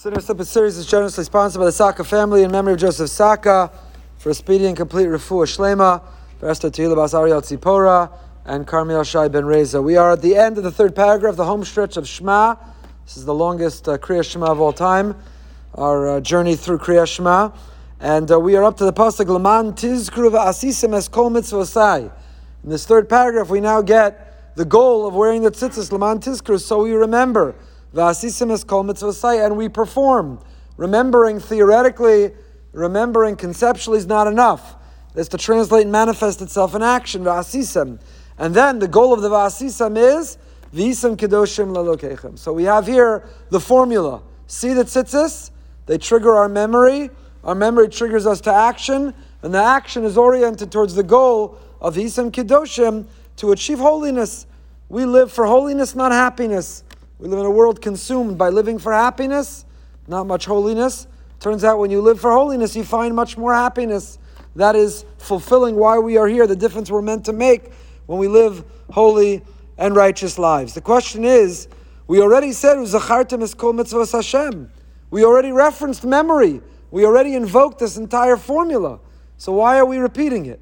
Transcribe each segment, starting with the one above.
Sinner Slipper series is generously sponsored by the Saka family in memory of Joseph Saka for a speedy and complete refuah shlema, Esther Tehila Bas Ariel Tzipora, and Carmiel Shai Ben Reza. We are at the end of the third paragraph, the home stretch of Shema. This is the longest uh, Kriya Shema of all time, our uh, journey through Kriya Shema. And uh, we are up to the pasuk Laman Tizkru Asisim Es Kol Mitzvosai. In this third paragraph, we now get the goal of wearing the tzitzis Laman Tizkru, so we remember and we perform. Remembering theoretically, remembering conceptually is not enough. It's to translate and manifest itself in action, v'asisem. And then the goal of the v'asisem is v'isem kedoshim lalokechem. So we have here the formula. See the tzitzis, they trigger our memory. Our memory triggers us to action, and the action is oriented towards the goal of v'isem kedoshim to achieve holiness. We live for holiness, not happiness. We live in a world consumed by living for happiness, not much holiness. Turns out when you live for holiness, you find much more happiness. That is fulfilling why we are here, the difference we're meant to make when we live holy and righteous lives. The question is, we already said, Uzachartem is kol mitzvahs Hashem. We already referenced memory. We already invoked this entire formula. So why are we repeating it?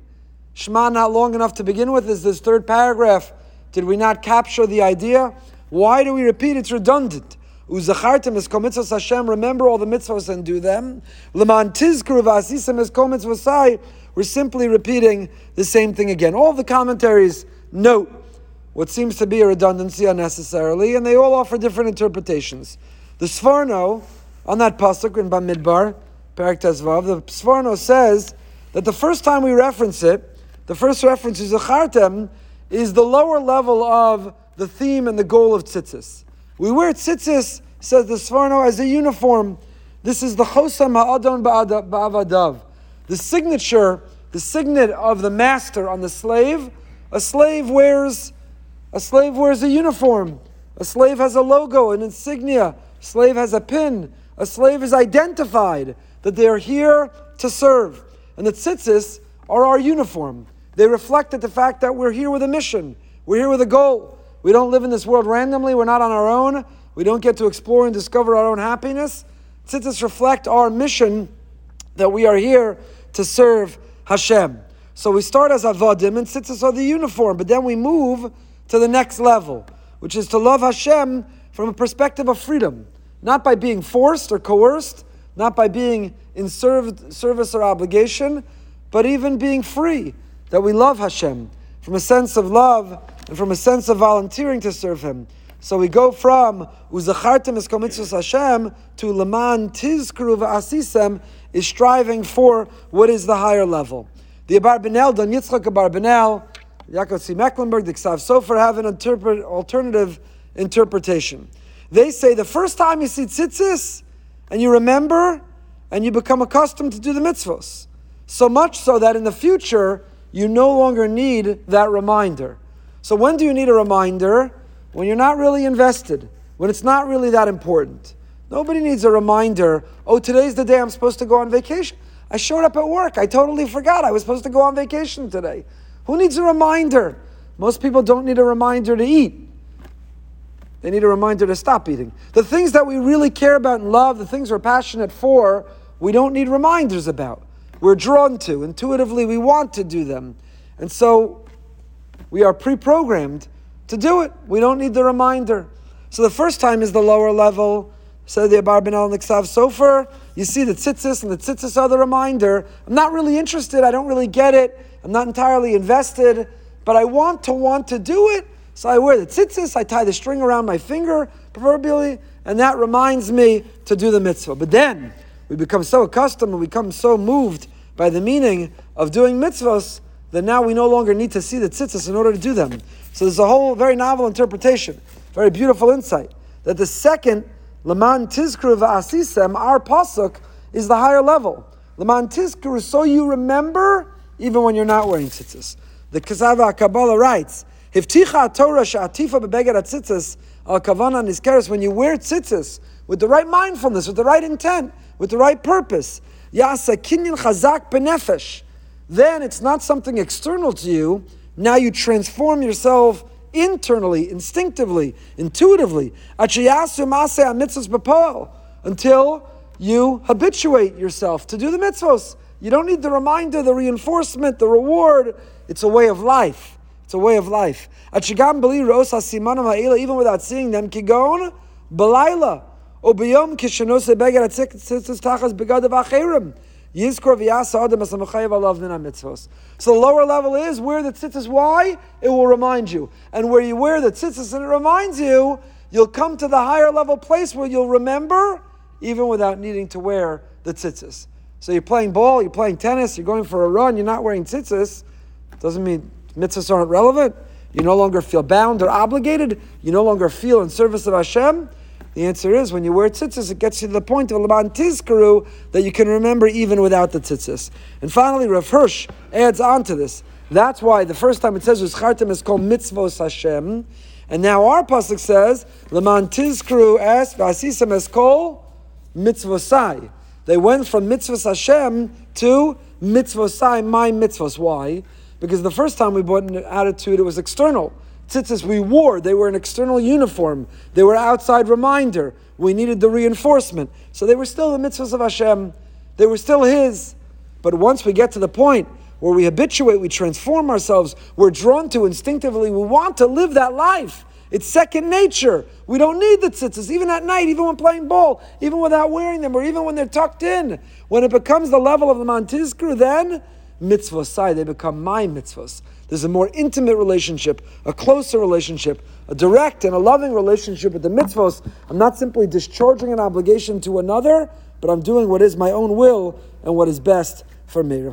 Shema not long enough to begin with is this third paragraph. Did we not capture the idea? Why do we repeat? It's redundant. Uzachartem is komitzvos Hashem. Remember all the mitzvos and do them. Leman tizkru v'asisem is komitzvosai. We're simply repeating the same thing again. All the commentaries note what seems to be a redundancy unnecessarily, and they all offer different interpretations. The Sforno on that pasuk in Bamidbar, Perak Tezvav, the Sforno says that the first time we reference it, the first reference is Zachartem is the lower level of the theme and the goal of tzitzis. We wear tzitzis, says the Sforno, as a uniform. This is the chosam ha'adon ba'avadav. The signature, the signet of the master on the slave. A slave wears, a slave wears a uniform. A slave has a logo, an insignia. A slave has a pin. A slave is identified that they are here to serve. And the tzitzis are our uniform. They reflect the fact that we're here with a mission. We're here with a goal. We don't live in this world randomly. We're not on our own. We don't get to explore and discover our own happiness. Tzitzis reflect our mission that we are here to serve Hashem. So we start as avodim, and tzitzis are the uniform, but then we move to the next level, which is to love Hashem from a perspective of freedom, not by being forced or coerced, not by being in served, service or obligation, but even being free, that we love Hashem from a sense of love and from a sense of volunteering to serve Him. So we go from Uzachartem es komitzvos Hashem to Leman Tizkru Asisem is striving for what is the higher level. The Abar Abarbanel, Don Yitzchak Abar Abarbanel, Yaakov C. Mecklenburg, the Ksav Sofer have an interpret, alternative interpretation. They say the first time you see tzitzis and you remember and you become accustomed to do the mitzvos. So much so that in the future you no longer need that reminder. So when do you need a reminder? When you're not really invested, when it's not really that important. Nobody needs a reminder, oh, today's the day I'm supposed to go on vacation. I showed up at work. I totally forgot I was supposed to go on vacation today. Who needs a reminder? Most people don't need a reminder to eat. They need a reminder to stop eating. The things that we really care about and love, the things we're passionate for, we don't need reminders about. We're drawn to. Intuitively, we want to do them. And so we are pre programmed to do it. We don't need the reminder. So the first time is the lower level. So the Abarbanel Niksav Sofer. You see the tzitzis, and the tzitzis are the reminder. I'm not really interested. I don't really get it. I'm not entirely invested, but I want to want to do it. So I wear the tzitzis. I tie the string around my finger, proverbially, and that reminds me to do the mitzvah. But then we become so accustomed and we become so moved by the meaning of doing mitzvahs that now we no longer need to see the tzitzis in order to do them. So there's a whole very novel interpretation, very beautiful insight, that the second Laman Tizkru V'asisem, our pasuk, is the higher level. Laman Tizkru, so you remember even when you're not wearing tzitzis. The Ksav V'haKabbalah writes, Hifticha Torah Sha'atifa Bebeged Tzitzis Al Kavana Nizkeres, when you wear tzitzis with the right mindfulness, with the right intent, with the right purpose, Yasa Kinyan Chazak Benefesh, then it's not something external to you. Now you transform yourself internally, instinctively, intuitively. Until you habituate yourself to do the mitzvos. You don't need the reminder, the reinforcement, the reward. It's a way of life. It's a way of life. Even without seeing them, kigon, balayla, obiyom kishanose begad atzitzis tachas begadav acherim. Yizkor v'yasa adam asamachayev alav mitzvos. So the lower level is where the tzitzis why it will remind you, and where you wear the tzitzis and it reminds you, you'll come to the higher level place where you'll remember even without needing to wear the tzitzis. So you're playing ball, you're playing tennis, you're going for a run, you're not wearing tzitzis. Doesn't mean mitzvahs aren't relevant. You no longer feel bound or obligated. You no longer feel in service of Hashem. The answer is when you wear tzitzis, it gets you to the point of Laban Tizkaru that you can remember even without the tzitzis. And finally, Rav Hirsch adds on to this. That's why the first time it says Uschartim is called Mitzvos Hashem. And now our pasuk says, Laman Tizkaru es Vasisam es kol mitzvosai. They went from mitzvahs Hashem to mitzvosai, my mitzvahs. Why? Because the first time we bought an attitude, it was external. Tzitzis we wore, they were an external uniform. They were outside reminder. We needed the reinforcement. So they were still the mitzvahs of Hashem. They were still His. But once we get to the point where we habituate, we transform ourselves, we're drawn to instinctively, we want to live that life. It's second nature. We don't need the tzitzis, even at night, even when playing ball, even without wearing them, or even when they're tucked in. When it becomes the level of the mantizkru, then mitzvosai, they become my mitzvahs. There's a more intimate relationship, a closer relationship, a direct and a loving relationship with the mitzvahs. I'm not simply discharging an obligation to another, but I'm doing what is my own will and what is best for me.